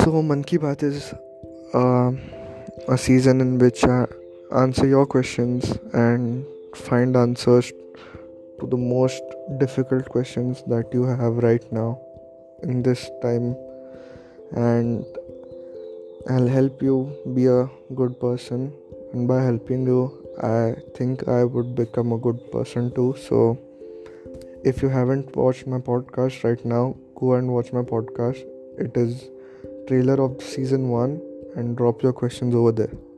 So, Maan Ki Baat is uh, a season in which I answer your questions and find answers to the most difficult questions that you have right now in this time, and I'll help you be a good person. And by helping you, I think I would become a good person too. So, if you haven't watched my podcast right now, go and watch my podcast. It is trailer of season 1 and drop your questions over there.